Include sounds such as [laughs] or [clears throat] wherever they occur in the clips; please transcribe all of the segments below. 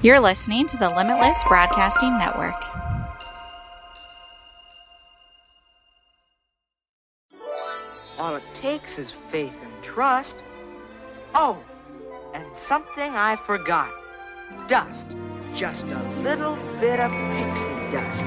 You're listening to the Limitless Broadcasting Network. All it takes is faith and trust. Oh, and something I forgot dust. Just a little bit of pixie dust.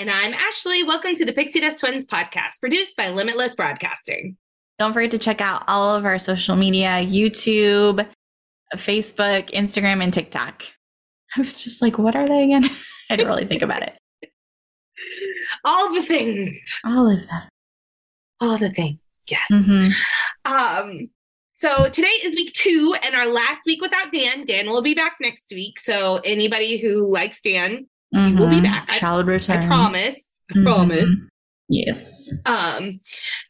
And I'm Ashley. Welcome to the Pixie Dust Twins podcast, produced by Limitless Broadcasting. Don't forget to check out all of our social media YouTube, Facebook, Instagram, and TikTok. I was just like, what are they again? [laughs] I didn't really think about it. [laughs] All the things. All of them. All the things. Yes. Mm-hmm. Um, so today is week two and our last week without Dan. Dan will be back next week. So anybody who likes Dan, mm-hmm. will be mm-hmm. back. Shall return. I promise. I mm-hmm. promise. Yes. Um,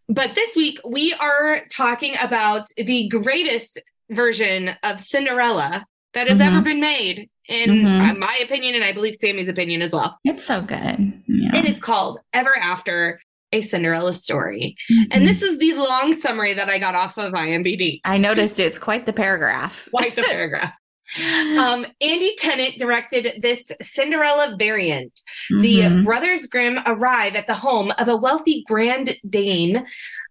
but this week we are talking about the greatest version of Cinderella that has mm-hmm. ever been made, in mm-hmm. my opinion, and I believe Sammi's opinion as well. It's so good. Yeah. It is called Ever After. A Cinderella story. Mm-hmm. And this is the long summary that I got off of IMDb. I noticed it's quite the paragraph. quite the [laughs] paragraph. [laughs] Um, Andy Tennant directed this Cinderella variant. Mm-hmm. The Brothers Grimm arrive at the home of a wealthy grand dame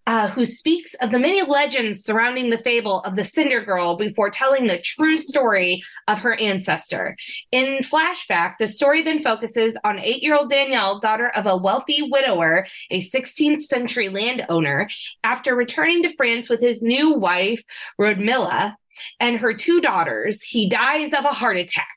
uh, who speaks of the many legends surrounding the fable of the Cinder Girl before telling the true story of her ancestor. In flashback, the story then focuses on eight year old Danielle, daughter of a wealthy widower, a 16th century landowner. After returning to France with his new wife, Rodmilla, and her two daughters, he dies of a heart attack.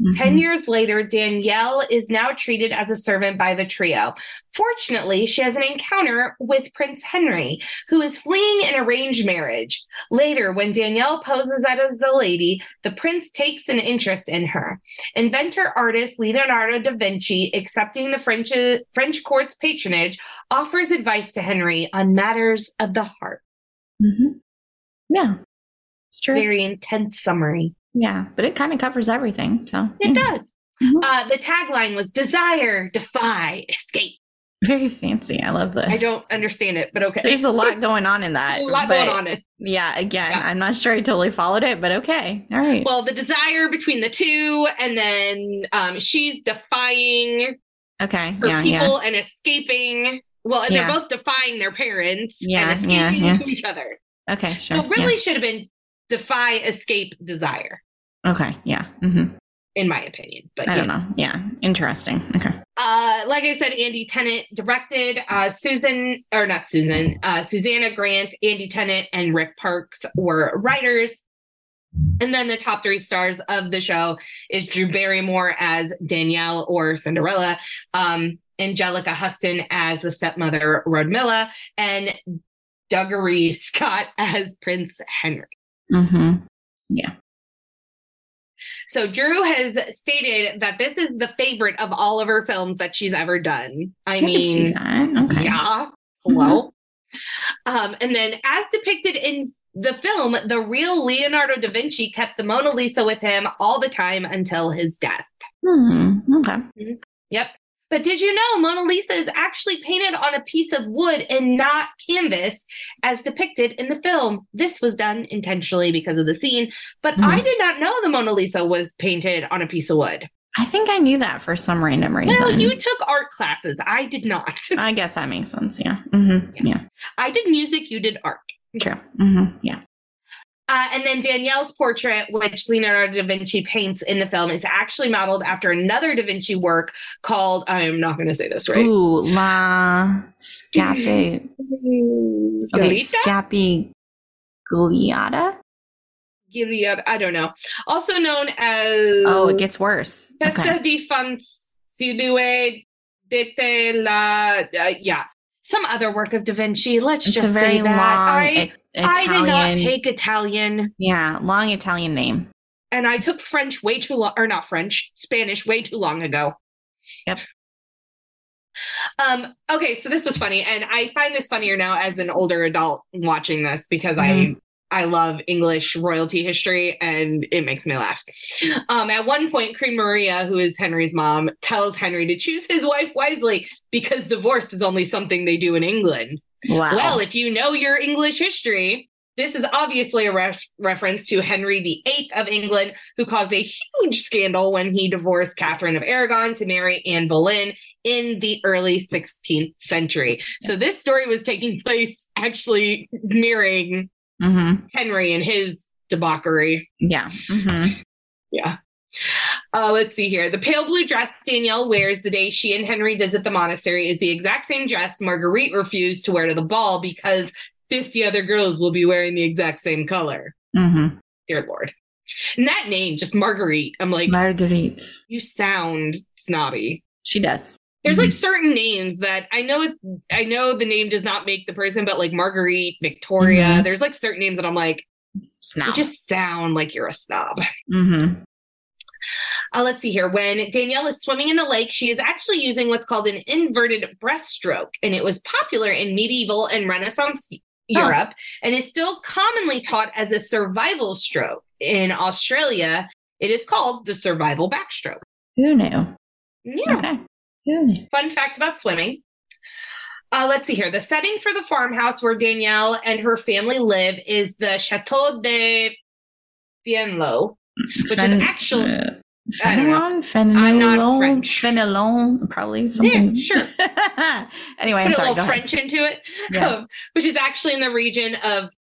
Mm-hmm. 10 years later, Danielle is now treated as a servant by the trio. Fortunately, she has an encounter with Prince Henry, who is fleeing an arranged marriage. Later, when Danielle poses as a lady, the prince takes an interest in her. Inventor artist Leonardo da Vinci, accepting the French, French court's patronage, offers advice to Henry on matters of the heart. Mm-hmm. Yeah, it's true. Very intense summary. Yeah, but it kind of covers everything. So it yeah. does. Mm-hmm. Uh, the tagline was desire, defy, escape. Very fancy. I love this. I don't understand it, but okay. There's a lot [laughs] going on in that. a lot going on it. Yeah, again, yeah. I'm not sure I totally followed it, but okay. All right. Well, the desire between the two, and then um, she's defying okay her yeah, people yeah. and escaping. Well, and they're both defying their parents yeah, and escaping to each other. Okay, sure. So really should have been defy, escape, desire. Okay. Yeah. Mm-hmm. In my opinion, but I don't know. know. Yeah, interesting. Okay. Uh, like I said, Andy Tennant directed. Uh, Susan or not Susan, uh, Susanna Grant, Andy Tennant, and Rick Parks were writers. And then the top three stars of the show is Drew Barrymore as Danielle or Cinderella, um, Anjelica Huston as the stepmother Rodmilla, and Dougray [laughs] Scott as Prince Henry. Mm-hmm. Yeah. So Drew has stated that this is the favorite of all of her films that she's ever done. I, I mean. Okay. yeah, hello. Um, and then, as depicted in the film, the real Leonardo da Vinci kept the Mona Lisa with him all the time until his death. Hmm. Okay. Yep. But did you know Mona Lisa is actually painted on a piece of wood and not canvas as depicted in the film? This was done intentionally because of the scene, but I Mhm. did not know the Mona Lisa was painted on a piece of wood. I think I knew that for some random reason. Well, you took art classes. I did not. [laughs] I guess that makes sense. Yeah. Mm-hmm. Yeah. I did music, you did art. True. Mm-hmm. Yeah. Uh, and then Danielle's portrait, which Leonardo da Vinci paints in the film, is actually modeled after another Da Vinci work called, I'm not going to say this right. Ooh, La Scapi. Okay, Galita? Scapigliata. Gilead, I don't know. Also known as Oh, it gets worse. Testa Okay. di dete la, uh, yeah, some other work of Da Vinci. Let's It's just say that. I, I- I did not take Italian. yeah, long Italian name. and I took French way too long, or not French, Spanish way too long ago. Yep. Um, okay, so this was funny, and I find this funnier now as an older adult watching this because Mhm. I I love English royalty history and it makes me laugh. Um, at one point, Queen Maria, who is Henry's mom, tells Henry to choose his wife wisely because divorce is only something they do in England. Wow. Well, if you know your English history, this is obviously a ref- reference to Henry VIII of England, who caused a huge scandal when he divorced Catherine of Aragon to marry Anne Boleyn in the early 16th century. So this story was taking [laughs] place actually mirroring mm-hmm. Henry and his debauchery. Yeah. Mm-hmm. Yeah. Uh, let's see here. The pale blue dress Danielle wears the day she and Henry visit the monastery is the exact same dress Marguerite refused to wear to the ball because 50 other girls will be wearing the exact same color. Mm-hmm. Dear Lord. And that name, just Marguerite, I'm like, Marguerite. you sound snobby. She does. There's like certain names that I know it, I know the name does not make the person, but like Marguerite, Victoria, Mhm. there's like certain names that I'm like, Snob. you just sound like you're a snob. mm-hmm. Uh, let's see here. When Danielle is swimming in the lake, she is actually using what's called an inverted breaststroke, and it was popular in medieval and Renaissance Europe, and is still commonly taught as a survival stroke. In Australia, it is called the survival backstroke. Who knew? Yeah. Okay. Who? Fun fact about swimming. Uh, let's see here. The setting for the farmhouse where Danielle and her family live is the Chateau de Bienlo, which is actually uh, don't know. Fenelon? Fenelon? I'm not French. Fenelon, probably something. Yeah, sure. [laughs] anyway, I'm put a little Go ahead. French into it, Yeah. um, [laughs] which is actually in the region of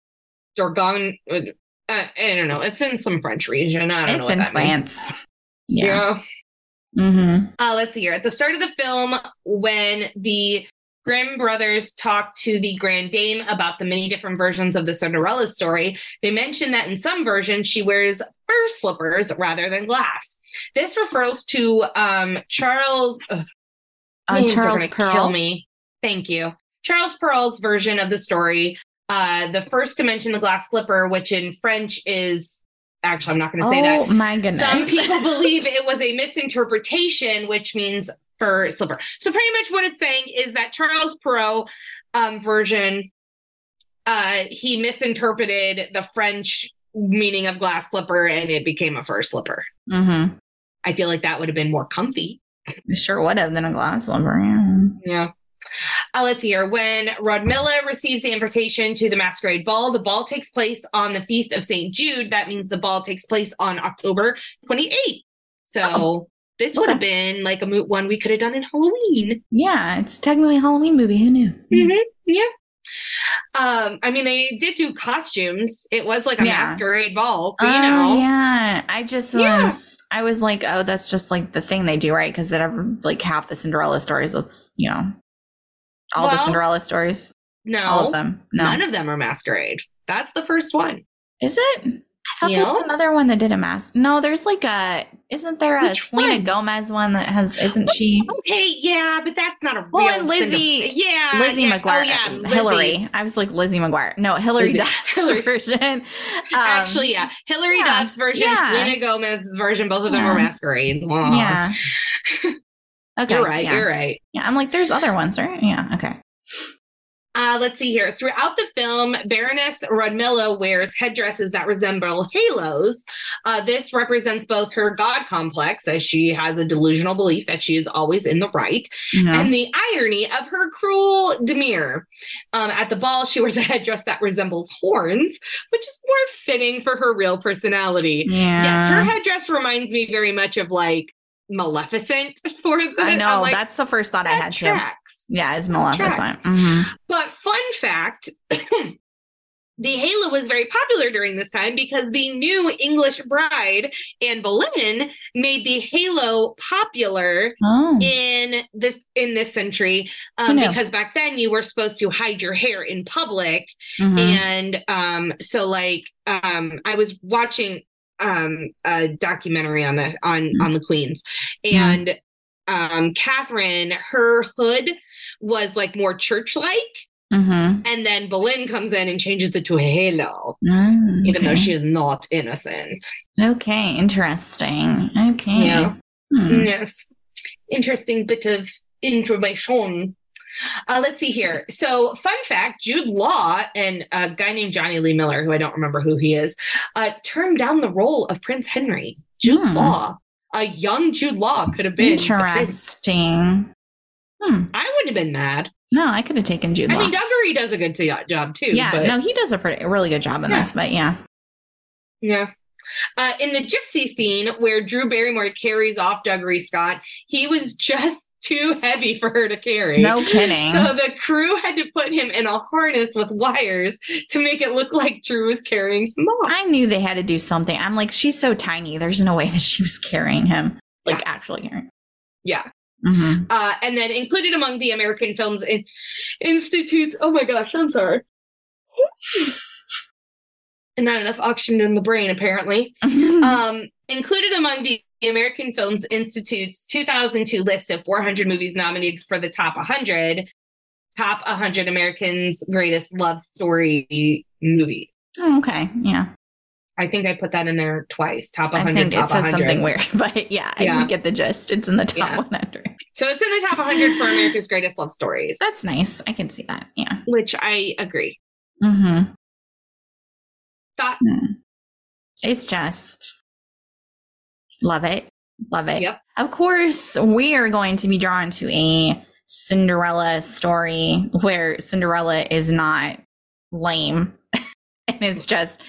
Dorgon. Uh, I don't know. It's in some French region. I don't It's know. in what that means. France. Yeah. Yeah. Mm-hmm. Uh, let's see here. At the start of the film, when the Grimm brothers talk to the Grand Dame about the many different versions of the Cinderella story, they mention that in some versions she wears fur slippers rather than glass. This refers to um, Charles. ugh, Uh, Charles Pearl. Kill me. Thank you. Charles Pearl's version of the story. Uh, the first to mention the glass slipper, which in French is actually I'm not going to say that. oh that. my goodness. Some [laughs] people believe it was a misinterpretation, which means for slipper. So pretty much what it's saying is that Charles Perrault um, version, uh, he misinterpreted the French meaning of glass slipper and it became a fur slipper. mm-hmm. I feel like that would have been more comfy. Sure would have been a glass slipper. Yeah. Yeah. Uh, let's see here. When Rodmilla receives the invitation to the masquerade ball, the ball takes place on the feast of St. Jude. That means the ball takes place on October 28th. So Oh, this would have been like a moot one we could have done in Halloween. Yeah, it's technically a Halloween movie. Who knew? Mhm. Yeah. Um, I mean, they did do costumes. It was like a Yeah. masquerade ball, so you know. yeah. I just Yeah. was, I was like, oh, that's just like the thing they do, right? Because it ever like half the Cinderella stories. Let's, you know, all the Cinderella stories, No, all of them. No, none of them are masquerade. That's the first one. is it? I thought there was another one that did a mask. No, there's like a. Isn't there a Which Selena one? Gomez one that has? Isn't she? Okay, yeah, but that's not a Well, real and Lizzie- yeah, Lizzie yeah. McGuire, Oh, yeah, Lizzie. Hilary. I was like Lizzie McGuire. No, Hilary Duff's version. Um, [laughs] Actually, yeah, Hilary yeah, Duff's version, yeah. Selena Gomez's version, both of them were masquerade. Aw. yeah. [laughs] Okay, you're right. yeah. You're right. Yeah, I'm like, there's other ones, right? Yeah. Okay. Uh, let's see here. Throughout the film, Baroness Rodmilla wears headdresses that resemble halos. Uh, this represents both her god complex, as she has a delusional belief that she is always in the right, and the irony of her cruel demeanor. Um, at the ball, she wears a headdress that resembles horns, which is more fitting for her real personality. yeah. Yes, her headdress reminds me very much of like Maleficent [laughs] for the I know. Like, that's the first thought I had too. tracks. Yeah, it's. Maleficent. Mhm. But fun fact [clears throat] the halo was very popular during this time because the new English bride, Anne Boleyn, made the halo popular Oh. in this in this century um, because back then you were supposed to hide your hair in public Mhm. and um so like um i was watching um a documentary on the on Mm. on the queens Mm-hmm. and um catherine her hood was like more church like Mhm. and then boleyn comes in and changes it to a halo Mm, even though okay. she is not innocent Okay, interesting. Okay. Yeah. Hmm. Yes. Interesting bit of information. Uh, let's see here. So, fun fact Jude Law and a guy named Jonny Lee Miller, who I don't remember who he is, uh, turned down the role of Prince Henry. Jude Hmm. Law, a young Jude Law, could have been. Interesting. Hmm. I wouldn't have been mad. No, I could have taken Jude I Law. mean, Dougray does a good to- job too. yeah, but, no, he does a pretty, really good job in Yeah. this, but yeah. Yeah. Uh, in the gypsy scene where Drew Barrymore carries off Dougray Scott, he was [laughs] just too heavy for her to carry. No kidding. So the crew had to put him in a harness with wires to make it look like Drew was carrying him off. I knew they had to do something. I'm like, she's so tiny. There's no way [laughs] that she was carrying him, like Yeah. actually carrying. Yeah. Mm-hmm. Uh, and then included among the American Films in- Institute's, oh my gosh, I'm sorry. and [laughs] not enough oxygen in the brain, apparently. [laughs] Um, included among the American Films Institute's 2002 list of 400 movies nominated for the top 100, top 100 Americans' greatest love story movies. Oh, okay, yeah. I think I put that in there twice. Top I 100. think it top says 100. something weird, [laughs] but yeah, I Yeah. didn't get the gist. It's in the top Yeah. 100. So it's in the top 100 for America's greatest love stories. That's nice. I can see that. Yeah. which I agree. Mm-hmm. Thoughts? It's just love it. Love it. Yep. Of course, we are going to be drawn to a Cinderella story where Cinderella is not lame. [laughs] and it's just,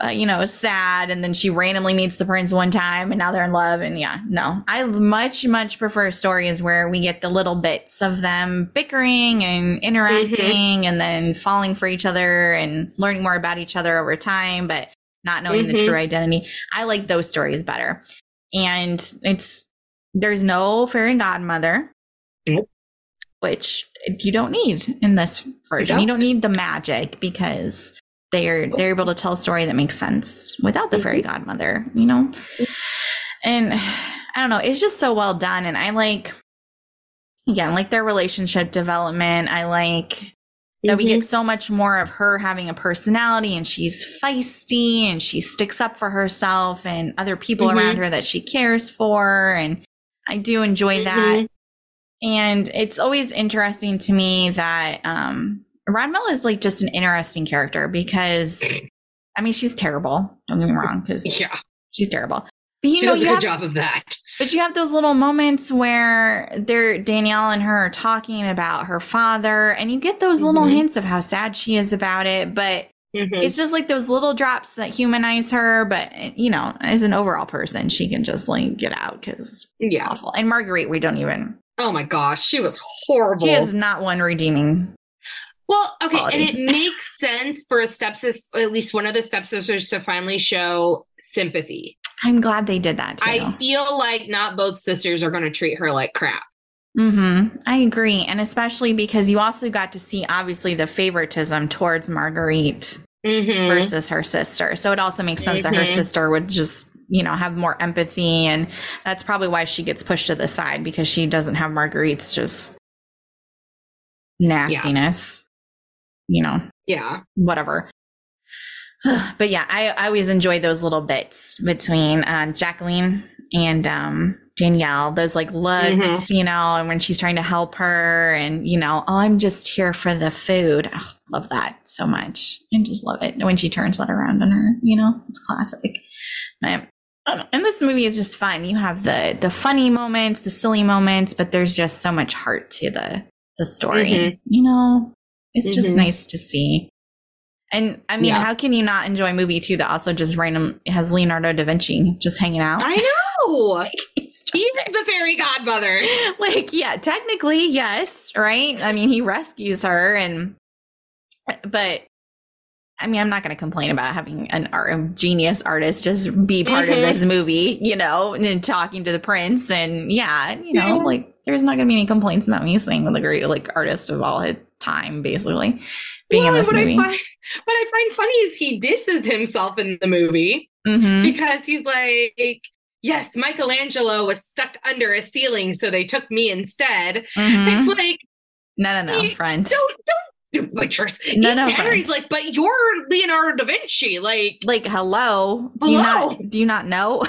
uh, you know, sad. And then she randomly meets the prince one time and now they're in love. And yeah, no, I much, much prefer stories where we get the little bits of them bickering and interacting and then falling for each other and learning more about each other over time, but not knowing the Mhm. true identity. I like those stories better. And it's, there's no fairy godmother. Nope. Which you don't need in this version. You don't. don't need the magic because they're they're able to tell a story that makes sense without the fairy godmother, you know? And I don't know, it's just so well done. And I like again, like their relationship development. I like that we Mm-hmm. get so much more of her having a personality and she's feisty and she sticks up for herself and other people Mhm. around her that she cares for. And I do enjoy that. Mhm. And it's always interesting to me that um is like just an interesting character because I mean she's terrible. Don't get me wrong, because [laughs] Yeah, she's terrible. But you she know, does a you good have, job of that. but you have those little moments where they're Danielle and her are talking about her father, and you get those little Mhm. hints of how sad she is about it. But Mhm. it's just like those little drops that humanize her. But you know, as an overall person, she can just like get out because Yeah. awful. And Marguerite, we don't even. Oh my gosh, she was horrible. She is not one redeeming. Well, okay, quality. and it [laughs] makes sense for a stepsister, at least one of the stepsisters, to finally show sympathy. I'm glad they did that too. I feel like not both sisters are going to treat her like crap. hmm I agree. And especially because you also got to see obviously the favoritism towards Marguerite Mm-hmm. versus her sister. So it also makes sense that her Mhm. sister would just you know, have more empathy. And that's probably why she gets pushed to the side because she doesn't have Marguerite's just nastiness, you know, Yeah. whatever. [sighs] but yeah, I, I always enjoy those little bits between uh, Jacqueline and um, Danielle, those like looks, you know, and when she's trying to help her, and you know, oh, I'm just here for the food. Oh, love that so much. I just love it when she turns that around on her. You know, it's classic. Know. And this movie is just fun. You have the the funny moments, the silly moments, but there's just so much heart to the the story. Mhm. You know, it's just Mhm. nice to see. And I mean, Yeah. how can you not enjoy a movie too that also just random has Leonardo da Vinci just hanging out? I [laughs] know. He's just He's the fairy godmother. [laughs] like, yeah, technically, yes, right? I mean, he rescues her, and but I mean, I'm not going to complain about having an art, a genius artist just be part Mhm. of this movie, you know, and talking to the prince, and yeah, you know, Yeah. like there's not going to be any complaints about me saying the great like artist of all his time, basically being in this what movie. I find, what I find funny is he disses himself in the movie Mhm. because he's like, yes, Michelangelo was stuck under a ceiling, so they took me instead. Mhm. It's like, No, no, no, friend. don't, don't do butchers. No, no, Harry's like, but you're Leonardo da Vinci. Like, like hello do you not do you not know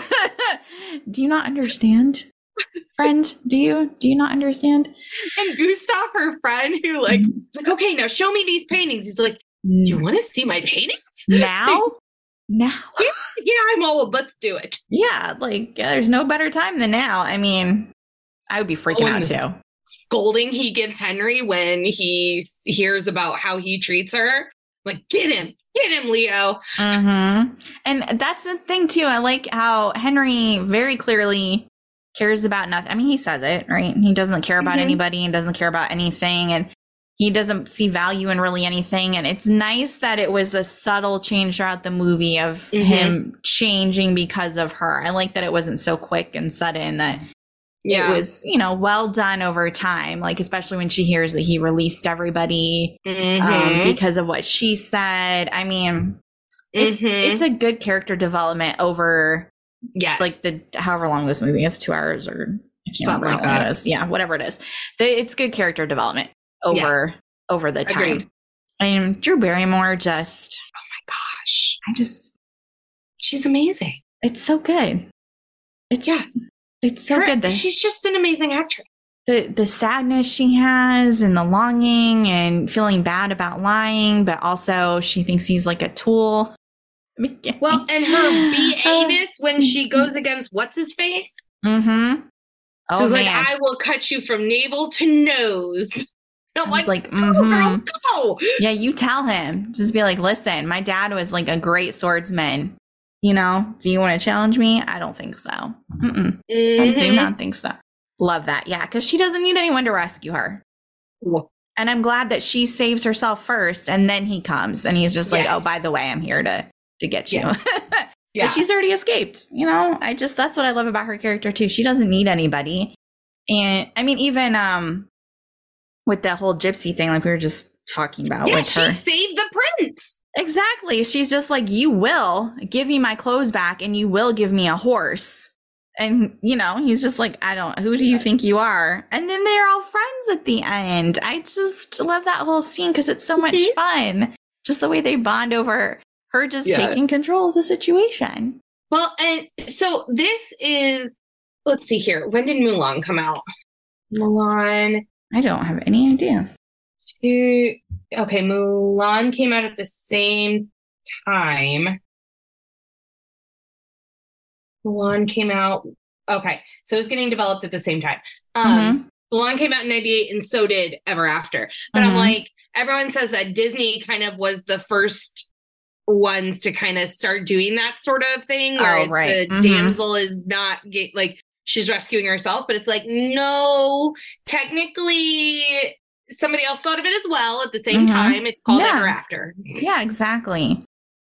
[laughs] do you not understand friend do you do you not understand and Gustave, her friend, who like, Mm-hmm. like, okay, now show me these paintings. He's like, do you want to see my paintings? [laughs] now now [laughs] yeah, yeah, I'm old. Let's do it. yeah like yeah, there's no better time than now i mean i would be freaking Oh, out too Scolding he gives Henry when he hears about how he treats her. Like, get him, get him, Leo. hmm and that's the thing too i like how henry very clearly cares about nothing i mean he says it right he doesn't care about Mhm. anybody and doesn't care about anything and he doesn't see value in really anything and it's nice that it was a subtle change throughout the movie of Mhm. him changing because of her i like that it wasn't so quick and sudden that yeah. it was you know well done over time like especially when she hears that he released everybody um, Mhm. because of what she said i mean it's Mhm. it's a good character development over yes, like the however long this movie is two hours or I can't Something remember like that. is. Yeah, whatever it is. The, it's good character development over over the time. Agreed. And Drew Barrymore just oh my gosh, I just she's amazing. it's so good. It's Yeah. it's so Her- good. The, she's just an amazing actress. the the sadness she has and the longing and feeling bad about lying, but also she thinks he's like a tool. Well, and her [gasps] BA-ness when she goes against what's his face. Mm-hmm. Oh She's man. like, I will cut you from navel to nose. I [laughs] I'm like, like, go, girl, go. Yeah, you tell him. Just be like, listen, my dad was like a great swordsman. You know, do you want to challenge me? I don't think so. Mm-mm. I do Mhm. not think so. Love that. Yeah, because she doesn't need anyone to rescue her. And I'm glad that she saves herself first and then he comes and he's just like, Yes. oh, by the way, I'm here to to get you. Yeah. [laughs] Yeah. But she's already escaped. You know, I just that's what I love about her character too. She doesn't need anybody. And I mean, even um with that whole gypsy thing, like we were just talking about yeah, she her. saved the prince. Exactly. She's just like, you will give me my clothes back and you will give me a horse. And, you know, he's just like, I don't, who do you think you are? And then they're all friends at the end. I just love that whole scene because it's so much Mhm. fun. Just the way they bond over her just Yeah. taking control of the situation. Well, and so this is, let's see here. When did Mulan come out? Mulan I don't have any idea. two. Okay, Mulan came out at the same time. Mulan came out. Okay, so it was getting developed at the same time. Um, Mulan came out in 98 and so did Ever After. But I'm Mhm. like, everyone says that Disney kind of was the first ones to kind of start doing that sort of thing where Oh, right. the Mhm. damsel is not get, like she's rescuing herself, but it's like, no, technically somebody else thought of it as well at the same Mhm. time. It's called Yeah. Ever After. Yeah, exactly.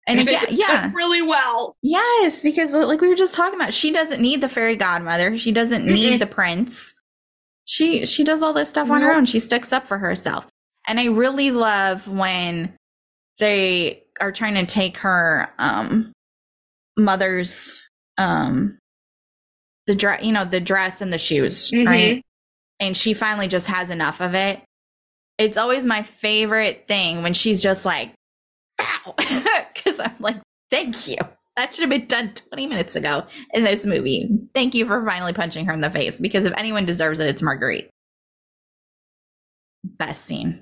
And again, yeah. really well. Yes, because like we were just talking about, she doesn't need the fairy godmother. She doesn't need Mm-mm. the prince. She she does all this stuff on her own. She sticks up for herself. And I really love when they are trying to take her um mother's um the dress, you know, the dress and the shoes, Mhm. right? And she finally just has enough of it. It's always my favorite thing when she's just like, ow, [laughs] because I'm like, thank you. That should have been done 20 minutes ago in this movie. Thank you for finally punching her in the face because if anyone deserves it, it's Marguerite. Best scene.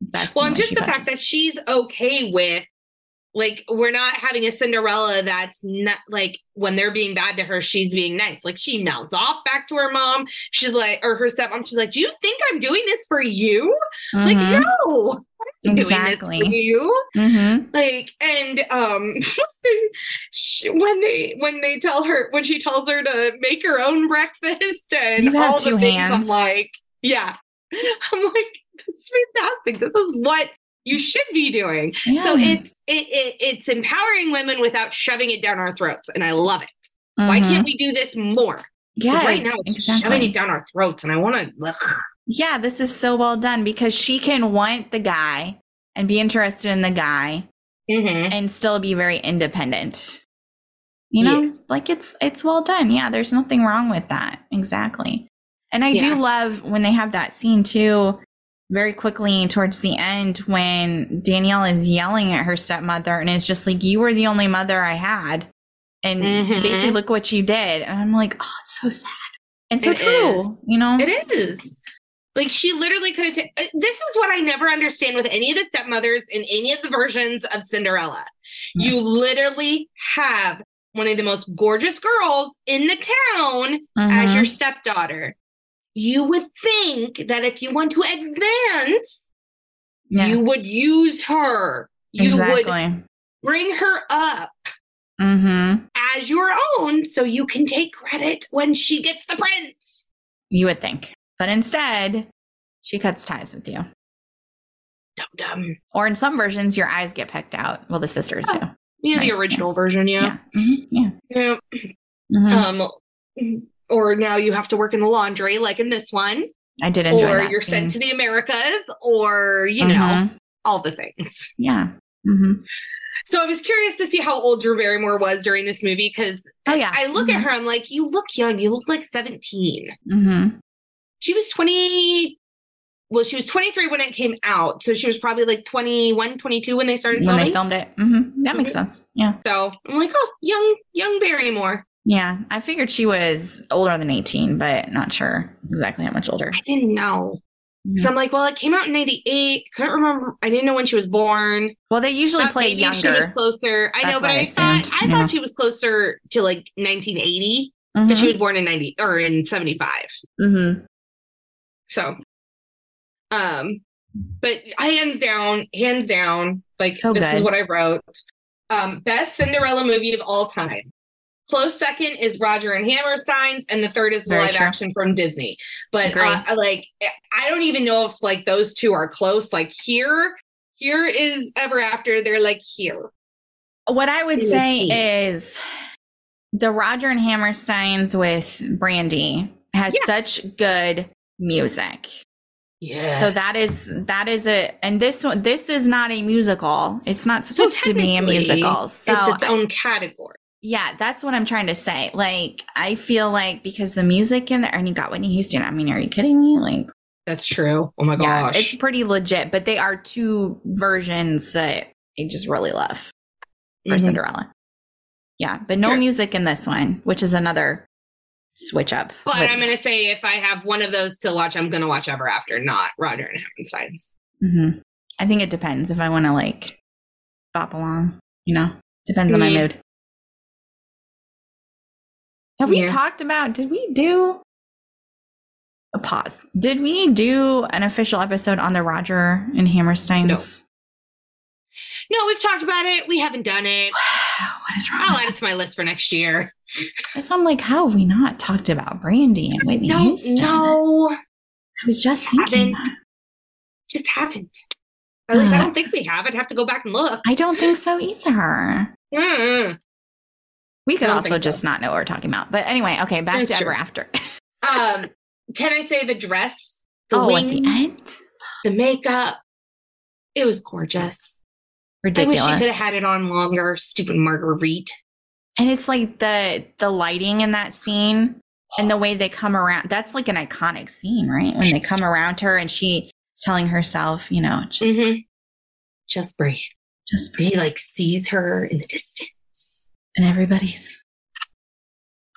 Best Well, and just the fact that she's okay with, like, we're not having a Cinderella that's not like when they're being bad to her, she's being nice. Like, she mouths off back to her mom. She's like, or her stepmom, she's like, Do you think I'm doing this for you? Like, Mhm. no, [laughs] I'm doing this for you. Mhm. like and um [laughs] she, when they when they tell her when she tells her to make her own breakfast and all the things hands. [laughs] i'm like yeah i'm like that's fantastic this is what you should be doing so it's it, it it's empowering women without shoving it down our throats and i love it why Mhm. can't we do this more? yeah, right now it's exactly. shoving it down our throats and i want to Yeah, this is so well done because she can want the guy and be interested in the guy mm-hmm. and still be very independent. You know, Yes. like it's it's well done. Yeah, there's nothing wrong with that. Exactly. And I Yeah. do love when they have that scene too very quickly towards the end when Danielle is yelling at her stepmother and is just like you were the only mother I had. And Mhm. basically look what you did. And I'm like, "Oh, it's so sad." And so It true, is. you know? It is. Like she literally could have. ta- uh, this is what I never understand with any of the stepmothers in any of the versions of Cinderella. Yeah. You literally have one of the most gorgeous girls in the town as Mhm. your stepdaughter. You would think that if you want to advance, Yes. you would use her. You exactly. would bring her up Mm-hmm. as your own so you can take credit when she gets the prince. You would think. But instead, she cuts ties with you. Dum dum. Or in some versions, your eyes get picked out. Well, the sisters do. Yeah, the original version, yeah. Yeah. Mhm. Yeah. Yeah. Mhm. Um, or now you have to work in the laundry, like in this one, I did enjoy or that. you're scene. sent to the Americas, or you know, Mhm. all the things. Yeah. hmm So I was curious to see how old Drew Barrymore was during this movie because Oh, yeah. I look at Mhm. her, I'm like, you look young. You look like 17. hmm She was 20. Well, she was 23 when it came out. So she was probably like 21, 22 when they started When filming. they filmed it. hmm That makes sense. Yeah. so I'm like, oh, young, young Barrymore. Yeah. I figured she was older than 18, but not sure exactly how much older. I didn't know. So I'm like, well, it came out in 98. Couldn't remember. I didn't know when she was born. Well, they usually play maybe younger. She was closer. I know, but I I thought I yeah. thought she was closer to like 1980, Mhm. but she was born in 90 or in 75. Mhm. So, um, but hands down, hands down, like So this is what I wrote. Um, best Cinderella movie of all time. Close second is Roger and Hammerstein's, and the third is the Very live true. action from Disney. But uh, like, I don't even know if like those two are close. Like here, here is Ever After. They're like here. What I would say scene. is the Roger and Hammersteins with Brandy has Yeah. such good music. Yeah. So that is that is a and this one this is not a musical. It's not so supposed to be a musical. So it's its own category. Yeah, that's what I'm trying to say. Like I feel like because the music in there and you got Whitney Houston. I mean, are you kidding me? Like That's true. Oh my yeah, gosh. it's pretty legit. But they are two versions that I just really love for Mhm. Cinderella. Yeah, but no Sure. music in this one, which is another switch up. But with- I'm gonna say if I have one of those to watch, I'm gonna watch Ever After, not Roger and Hammerstein's. Mhm. I think it depends if I want to like bop along. You know, depends on my Mhm. mood. Have we talked about? Did we do a pause? Did we do an official episode on the Roger and Hammersteins? No, we've talked about it. We haven't done it. [sighs] what is wrong? I'll add it to my list for next year. I'm like, how have we not talked about Brandy and Whitney Don't Houston? know. I was just thinking. Haven't. that. Just haven't. At least I Uh. don't think we have. I'd have to go back and look. I don't think so either. Mm-mm. We could also so. just not know what we're talking about. But anyway, okay, back That's to true. Ever After. [laughs] Um, can I say the dress, the oh, at the end? the makeup? It was gorgeous. Ridiculous. I wish she could have had it on longer. Stupid Marguerite. And it's like the the lighting in that scene and the way they come around. That's like an iconic scene, right? When they come around her and she's telling herself, you know, just Mhm. Just breathe. just He breathe. like sees her in the distance. And everybody's.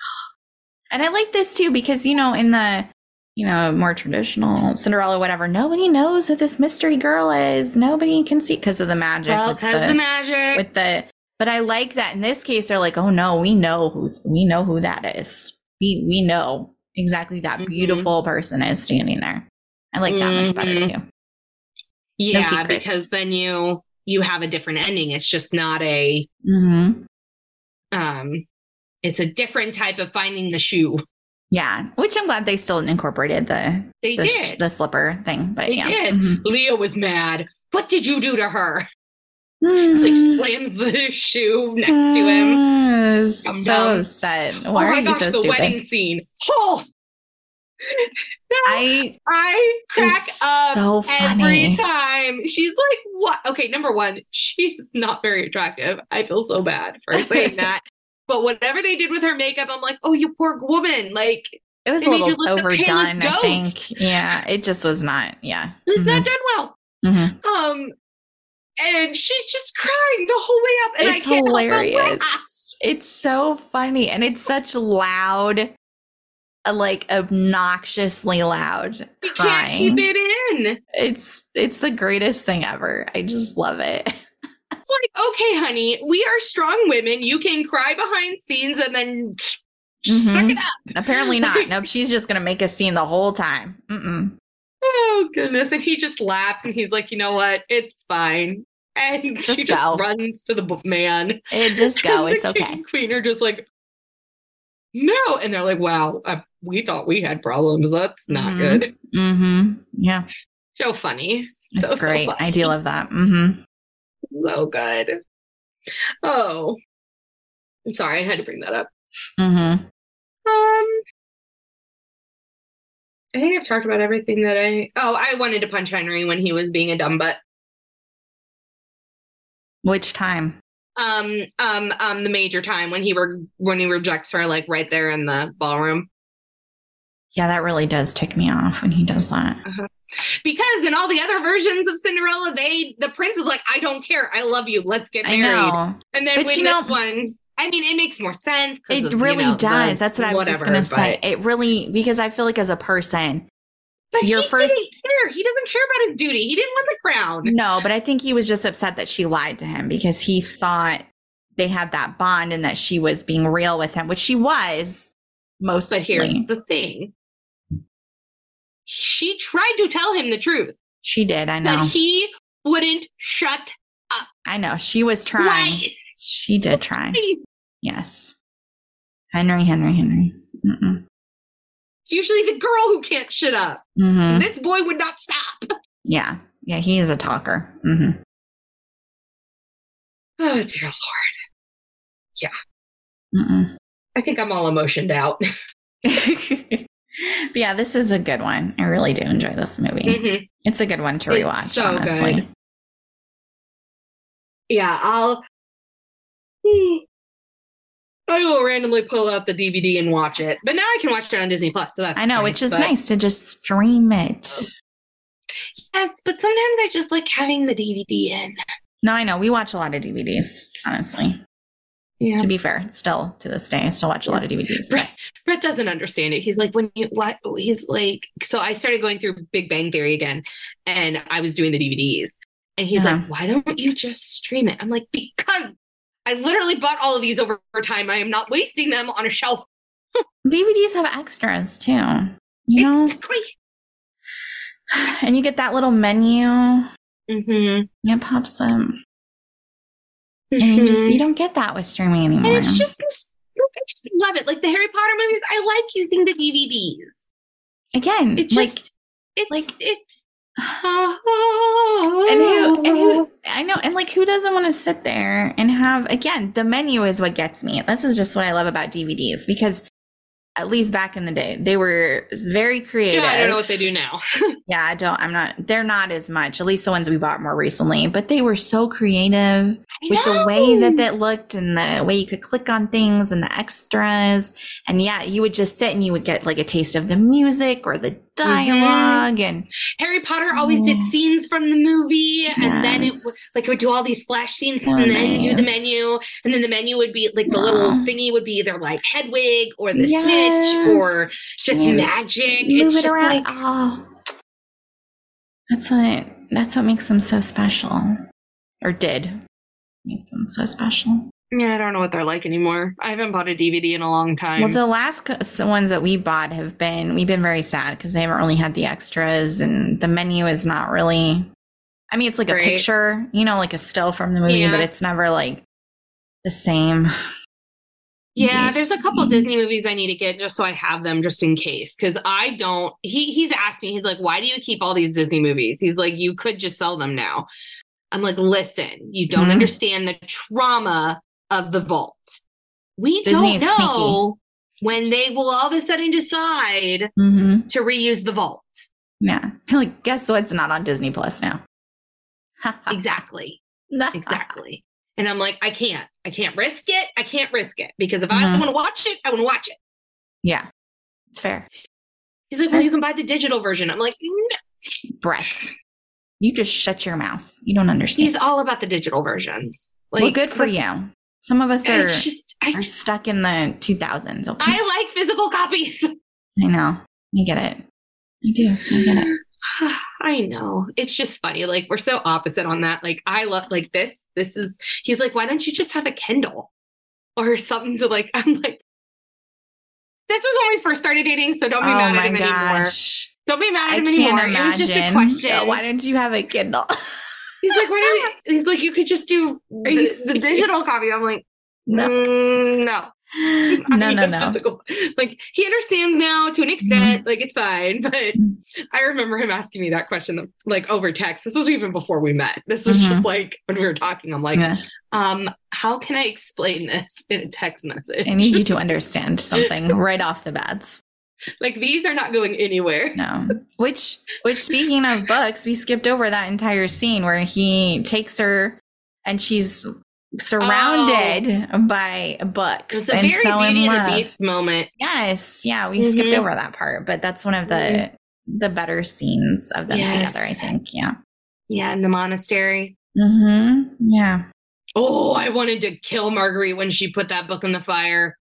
[gasps] And I like this too because you know in the you know more traditional Cinderella whatever nobody knows who this mystery girl is. Nobody can see because of the magic. Well, with because the, magic. with the but I like that in this case they're like, oh no, we know who we know who that is. We we know exactly that Mhm. beautiful person is standing there. I like that much better Mhm. too. yeah, secrets. because then you you have a different ending. It's just not a hmm um it's a different type of finding the shoe. Yeah, which I'm glad they still incorporated the They the, did. the slipper thing. But They yeah, did. Mhm. Leo was mad. What did you do to her? Mm. [sighs] Like slams the shoe next to him. Dum so upset. Why oh my gosh, so the stupid? wedding scene. Oh, I I crack up so every time. She's like, "What?" Okay, number one, she's not very attractive. I feel so bad for saying [laughs] that. But whatever they did with her makeup, I'm like, "Oh, you poor woman!" Like, it was a little look the palest overdone. I ghost. think. Yeah, it just was not. Yeah, it was Mhm. not done well. Mhm. Um, and she's just crying the whole way up, and it's I can't help but hilarious. It's so funny, and it's such loud, like obnoxiously loud You can't keep it in. It's it's the greatest thing ever. I just love it. It's like, okay, honey, we are strong women. You can cry behind scenes and then suck Mhm. it up. Apparently not. Nope, she's just gonna make a scene the whole time. Mm-mm. Oh goodness! And he just laughs and he's like, you know what? It's fine. And Just she just runs to the man. It just go. And It's okay. and queen are just like, no, and they're like, wow, uh, we thought we had problems. That's not Mhm. good. Mm-hmm. Yeah, So funny. That's so, so great. funny. I do love that. Mm-hmm. So good. Oh, I'm sorry. I had to bring that up. Mm-hmm. Um, I think I've talked about everything that I. Oh, I wanted to punch Henry when he was being a dumb butt. Which time? Um, um, um, the major time when he were when he rejects her, like right there in the ballroom. Yeah, that really does tick me off when he does that. Because in all the other versions of Cinderella, they the prince is like, I don't care, I love you, let's get I married. know. And then But with you this know- one, I mean, it makes more sense. It of, you really know, the does. That's what I was just gonna say. It really because I feel like as a person, But Your he first- didn't care. He doesn't care about his duty. He didn't want the crown. no, but I think he was just upset that she lied to him because he thought they had that bond and that she was being real with him, which she was mostly. But here's the thing. She tried to tell him the truth, she did. I know. but he wouldn't shut up. I know. She was trying. twice. She did try. Yes. Henry, Henry, Henry. Mm-mm. It's usually the girl who can't shut up. hmm This boy would not stop. [laughs] Yeah. Yeah. He is a talker. hmm Oh dear lord. Yeah. Mm-mm. I think I'm all emotioned out. but [laughs] [laughs] yeah, this is a good one. I really do enjoy this movie. Mhm. It's a good one to It's rewatch, so honestly. good. Yeah, I'll. I will randomly pull up the DVD and watch it. But now I can watch it on Disney Plus. So that's I know, nice, which is but- nice to just stream it. Yes, but sometimes I just like having the DVD in. No, I know. We watch a lot of DVDs, honestly. Yeah. To be fair, still to this day, I still watch a lot of DVDs. Brett, Brett doesn't understand it. He's like, when you what? He's like, so I started going through Big Bang Theory again, and I was doing the DVDs, and he's Uh-huh. like, why don't you just stream it? I'm like, because I literally bought all of these over time. I am not wasting them on a shelf. DVDs have extras too. You know, Exactly. and you get that little menu. Mm-hmm. It pops up, and you just you don't get that with streaming anymore. and it's just, I just love it. Like the Harry Potter movies, I like using the DVDs. again, It just, like it's like- it's. And who and who [laughs] I know and like who doesn't want to sit there and have again the menu is what gets me. This is just what I love about DVDs because at least back in the day, they were very creative. Yeah, I don't know what they do now. [laughs] Yeah, I don't. I'm not. They're not as much. At least the ones we bought more recently. But they were so creative with the way that that looked and the way you could click on things and the extras. And yeah, you would just sit and you would get like a taste of the music or the Mm-hmm. dialog and Harry Potter always did Oh. scenes from the movie, and then it Yes. was like it would do all these splash scenes, Oh, and then do the menu, and then the menu would be like the little [gasps] thingy would be either like Hedwig or the Snitch or just Yes. magic. Move It's it just around. like oh. That's what that's what makes them so special. Or did make them so special. Yeah, I don't know what they're like anymore. I haven't bought a DVD in a long time. Well, the last ones that we bought have been we've been very sad because they haven't really had the extras and the menu is not really. I mean, it's like a picture, you know, like a still from the movie, Yeah. but it's never like the same. Yeah, there's a couple Disney movies I need to get just so I have them just in case. Cause I don't he he's asked me, he's like, why do you keep all these Disney movies? He's like, you could just sell them now. I'm like, listen, you don't Mhm. understand the trauma of the vault. We Disney don't know when they will all of a sudden decide Mm-hmm. to reuse the vault. Yeah, [laughs] like guess what's not on Disney Plus now? [laughs] Exactly. Exactly. And I'm like, I can't. I can't risk it. I can't risk it. Because if I Mhm. want to watch it, I want to watch it. Yeah, it's fair. He's like, well, you can buy the digital version. I'm like, no. Brett, you just shut your mouth. You don't understand. He's all about the digital versions. Like, well, good for you. Some of us are It's just, I, are stuck in the 2000s. Okay, I like physical copies. [laughs] I know. I get it. I do. I get it. [sighs] I know. It's just funny. Like we're so opposite on that. Like I love like this. This is. He's like, why don't you just have a Kindle or something to like? [laughs] I'm like. This was when we first started dating, so don't be oh mad at him anymore. gosh. Don't be mad I at him anymore. imagine. It was just a question. Why don't you have a Kindle? [laughs] He's like, why don't you, he's like, you could just do Are the, digital copy. I'm like, No. mm, no. [laughs] No, no, no. physical- Like he understands now to an extent, like it's fine. But I remember him asking me that question like over text. This was even before we met. This was just Mhm. like when we were talking, I'm like, Yeah. um, how can I explain this in a text message? I need you to [laughs] understand something right off the bat. [laughs] like these are not going anywhere. No. Which which speaking of books, we skipped over that entire scene where he takes her and she's surrounded by books. It's a and very so in Beauty and the. Beast moment. Yes, yeah, we skipped Mhm. over that part, but that's one of the Mhm. the better scenes of them Yes. together, I think. Yeah. Yeah, in the monastery. Mm-hmm. Yeah. Oh, I wanted to kill Marguerite when she put that book in the fire.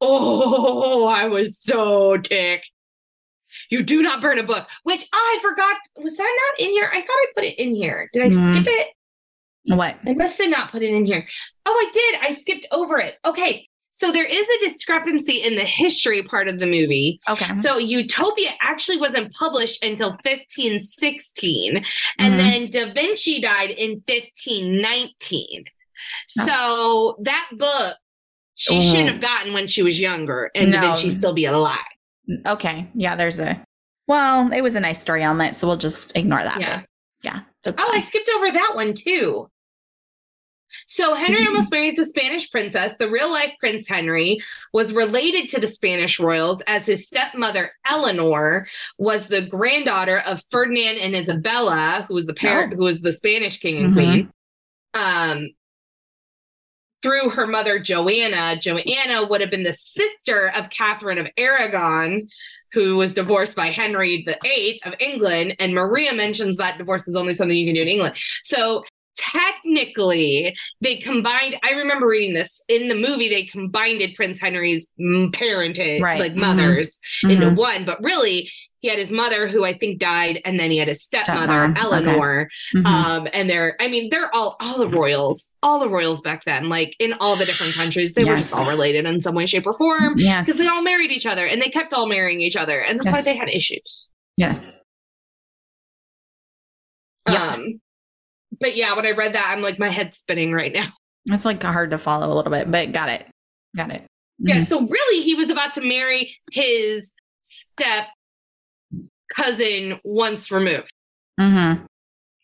Oh, I was so ticked. You do not burn a book, which I forgot. Was that not in here? I thought I put it in here. Did I Mhm. skip it? What? I must have not put it in here. Oh, I did. I skipped over it. Okay. So there is a discrepancy in the history part of the movie. Okay. So Utopia actually wasn't published until 1516, and Mhm. then Da Vinci died in 1519. Oh. So that book she Ooh. shouldn't have gotten when she was younger, and then she'd still be alive. okay. Yeah, there's a well, it was a nice story element, so we'll just ignore that. Yeah. Yeah. Oh, I skipped over that one too. So Henry almost marries a Spanish princess. The real life Prince Henry was related to the Spanish royals as his stepmother Eleanor was the granddaughter of Ferdinand and Isabella, who was the parent, Oh. who was the Spanish king and Mhm. queen. Um, through her mother Joanna, Joanna would have been the sister of Catherine of Aragon, who was divorced by Henry VIII of England. And Maria mentions that divorce is only something you can do in England. So technically, they combined. I remember reading this in the movie. They combined Prince Henry's parentage, Right. like Mhm. mothers, into Mhm. one. But really, he had his mother, who I think died, and then he had his stepmother, Stepmom, okay. Eleanor. Mhm. Um, and they're, I mean, they're all all the royals, all the royals back then, like in all the different countries, they were just all related in some way, shape, or form yes. because they all married each other and they kept all marrying each other, and that's why they had issues. yes. Yeah. Um, but yeah, when I read that, I'm like, my head's spinning right now. [laughs] It's like hard to follow a little bit, but got it. Got it. Yeah, Mhm. so really, he was about to marry his step cousin once removed. Mm-hmm.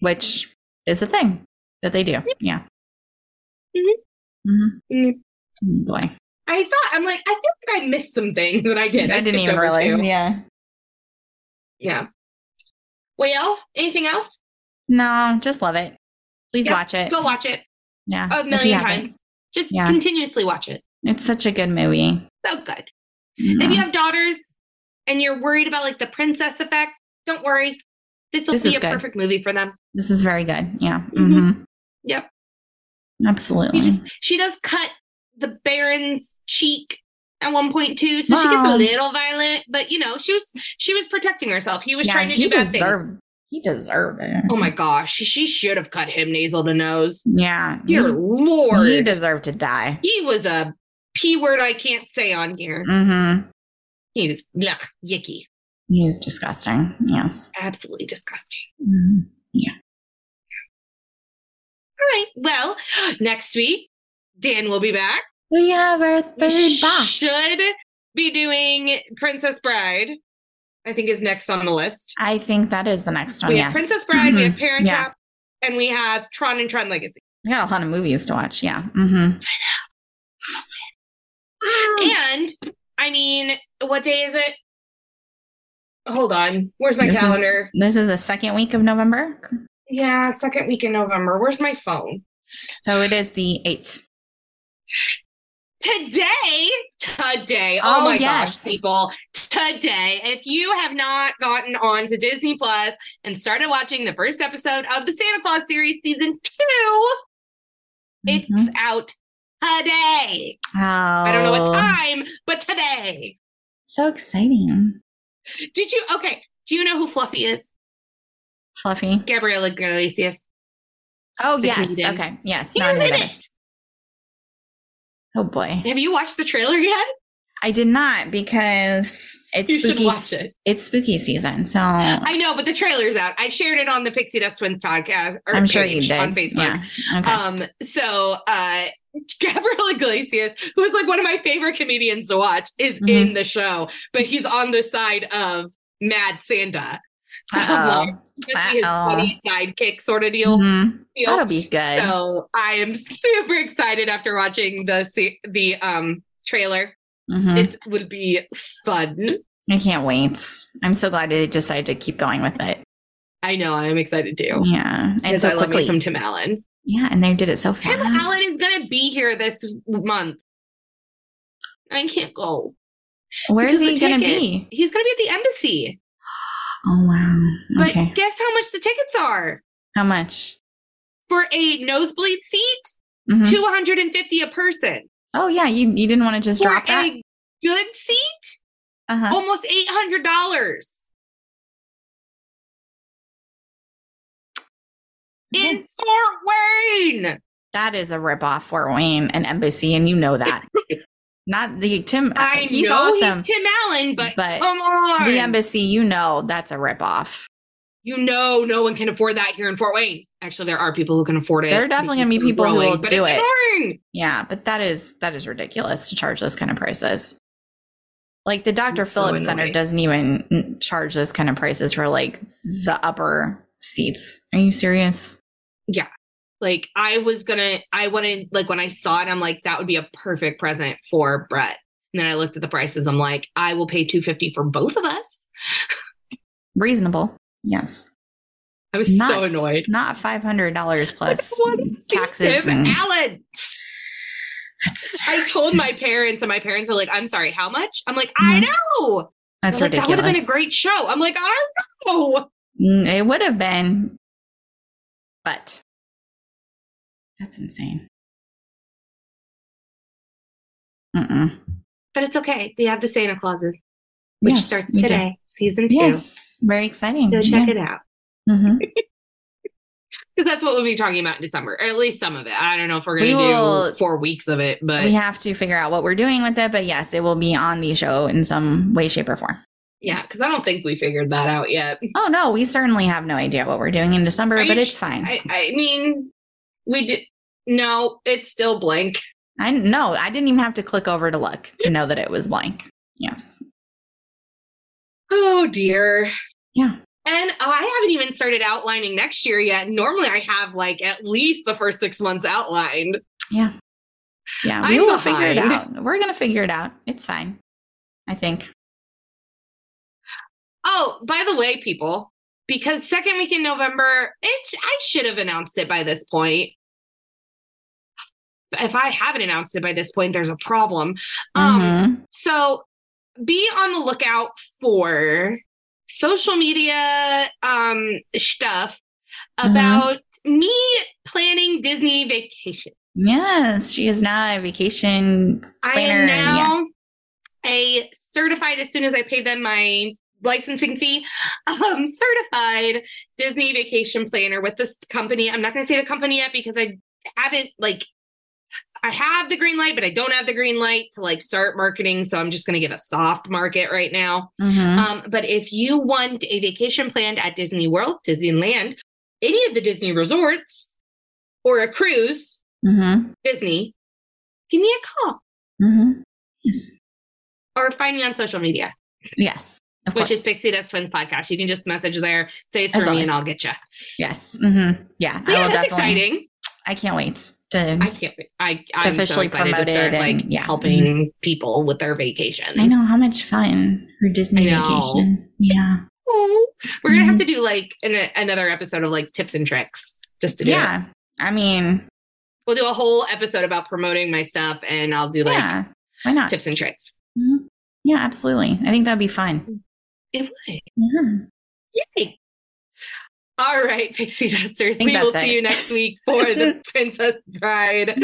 Which is a thing that they do. Yeah. Mhm. Mm-hmm. Mhm. Oh, boy. I I thought I'm like, I feel like I missed some things and I did. I didn't even realize. two. Yeah. Yeah. Well, anything else? No, just love it. Please Yeah, watch it. Go watch it Yeah. a million times. Just Yeah. continuously watch it. It's such a good movie. So good. Yeah. If you have daughters and you're worried about like the princess effect, don't worry. This will be a good. perfect movie for them. This is very good. Yeah. Mhm. hmm Yep. Absolutely. He just she does cut the Baron's cheek at one point too, so she gets a little violent. But you know, she was she was protecting herself. He was yeah, trying to do bad things. He deserved it. Oh my gosh, she should have cut him nasal to nose. Yeah. Dear he, Lord, he he, deserved to die. He was a p word I can't say on here. Mm-hmm. He was yuck, yicky, was disgusting. Yes. absolutely disgusting. Mhm. All right, well, next week Dan will be back. We have our We third box. should be doing Princess Bride. I think is next on the list. I think that is the next one. we yes. have Princess Bride, we have Mhm. Parent Yeah. Trap, and we have Tron and Tron Legacy. We got a lot of movies to watch. Yeah. Mm-hmm. And I mean, what day is it? Hold on. Where's my This is- calendar? This is the second week of November. Yeah, second week in November. Where's my phone? So it is the 8th. Today, today. Oh, Oh, my yes. gosh, people. Today, if you have not gotten on to Disney Plus and started watching the first episode of the Santa Claus series season 2, it's Mhm. out today. Oh, I don't know what oh. time, but today. So exciting. Did you okay? Do you know who Fluffy is? Fluffy. Gabriel Iglesias. Oh, The yes. comedian. Okay. Yes. Who in that is. it. Oh, boy. Have you watched the trailer yet? I did not because it's You should spooky. watch it. It's spooky season. So I know, but the trailer's out. I shared it on the Pixie Dust Twins podcast. Or I'm sure you page did. on Facebook. Yeah. Okay. Um, so uh [laughs] Gabriel Iglesias, who is like one of my favorite comedians to watch, is Mhm. in the show, but he's on the side of Mad Santa. So Uh-oh. like his funny sidekick sort of deal. Mhm. deal. That'll be good. So I am super excited after watching the the um trailer. Mhm. It will be fun. I can't wait. I'm so glad they decided to keep going with it. I know I'm excited too. Yeah. And so I love me quickly. some Tim Allen. yeah. And they did it so fast. Tim Allen is gonna be here this month. I can't go. Where is he going to be? He's gonna be at the embassy. [gasps] Oh, wow. But Okay. guess how much the tickets are How much? for a nosebleed seat? Mhm. And fifty a person. Oh, yeah. You, you didn't want to just For drop that? a good seat, Uh-huh. almost eight hundred dollars. In Fort Wayne. That is a ripoff Fort Wayne and Embassy, and you know that. [laughs] Not the Tim. I he's know awesome. he's Tim Allen, but, but come on. the Embassy, you know that's a ripoff. You know no one can afford that here in Fort Wayne. Actually, there are people who can afford it. There are definitely gonna be people who growing, will but do it's it. growing. Yeah, but that is that is ridiculous to charge those kind of prices. Like the Dr. I'm so Phillips Center doesn't even charge those kind of prices for like the upper seats. Are you serious? Yeah. Like I was gonna, I wanted like when I saw it, I'm like that would be a perfect present for Brett. And then I looked at the prices. I'm like, I will pay two fifty for both of us. [laughs] Reasonable. Yes. I was so annoyed. Not five hundred dollars [laughs] plus taxes. And, that's I told my parents, and my parents are like, "I'm sorry, how much?" I'm like, "I Mhm. know." that's They're like, ridiculous. That would have been a great show. I'm like, I know. Mm, It would have been, but that's insane. Mm-mm. But it's okay. We have the Santa Clauses, which Yes, starts we do. today, season two. Yes, very exciting. Go check Yes. it out. Mhm. [laughs] Because that's what we'll be talking about in December, or at least some of it. I don't know if we're going We to will- do four weeks of it, but we have to figure out what we're doing with it, but yes, it will be on the show in some way, shape, or form. yeah, because I don't think we figured that out yet. Oh no, we certainly have no idea what we're doing in December, Are but it's sh- fine. I, I mean, we did. No, it's still blank. I no, I didn't even have to click over to look to know that it was blank. Yes. Oh dear. Yeah. And oh, I haven't even started outlining next year yet. Normally, I have like at least the first six months outlined. Yeah. Yeah, we I'm will figure it out. We're gonna figure it out. It's fine. I think. Oh, by the way, people, because second week in November, it I should have announced it by this point. If I haven't announced it by this point, there's a problem. Um, Mhm. so be on the lookout for social media um stuff Mhm. about me planning Disney vacation. Yes, she is now a vacation planner. I am yeah. now a certified as soon as I pay them my licensing fee, [laughs] um, certified Disney vacation planner with this company. I'm not going to say the company yet because I haven't like I have the green light, but I don't have the green light to like start marketing. So I'm just going to give a soft market right now. Mhm. Um, but if you want a vacation planned at Disney World, Disneyland, any of the Disney resorts, or a cruise, Mhm. Disney, give me a call Mhm. Yes. or find me on social media. Yes. Which is course. Pixie Dust Twins podcast. You can just message there, say it's As for me, and I'll get you. Yes. hmm Yeah. So yeah, that's definitely- exciting. I can't wait to. I can't. I I'm so officially excited to start it like yeah. helping people with their vacations. I know how much fun her Disney vacation. Yeah. Oh, we're gonna have Mhm. to do like an, another episode of like tips and tricks just to do it. Yeah. I mean, We'll do a whole episode about promoting my stuff, and I'll do like yeah. Why not? tips and tricks. Mhm. Yeah, absolutely. I think that'd be fun. It would. Yeah. Yay. All right, Pixie Dusters. We will see it. you next week for the [laughs] Princess Bride. [sighs]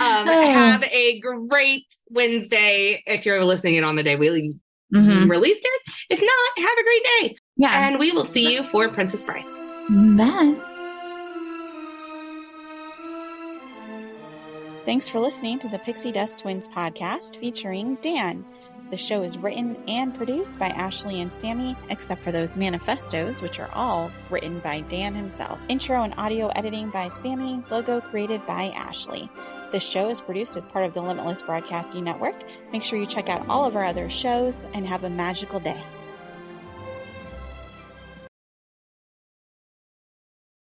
Um, Oh. Have a great Wednesday if you're listening it on the day we Mhm. released it. If not, have a great day. Yeah. And we will see you for Princess Bride. Bye. Thanks for listening to the Pixie Dust Twins podcast featuring Dan. The show is written and produced by Ashley and Sammi, except for those manifestos, which are all written by Dan himself. Intro and audio editing by Sammi, logo created by Ashley. The show is produced as part of the Limitless Broadcasting Network. Make sure you check out all of our other shows and have a magical day.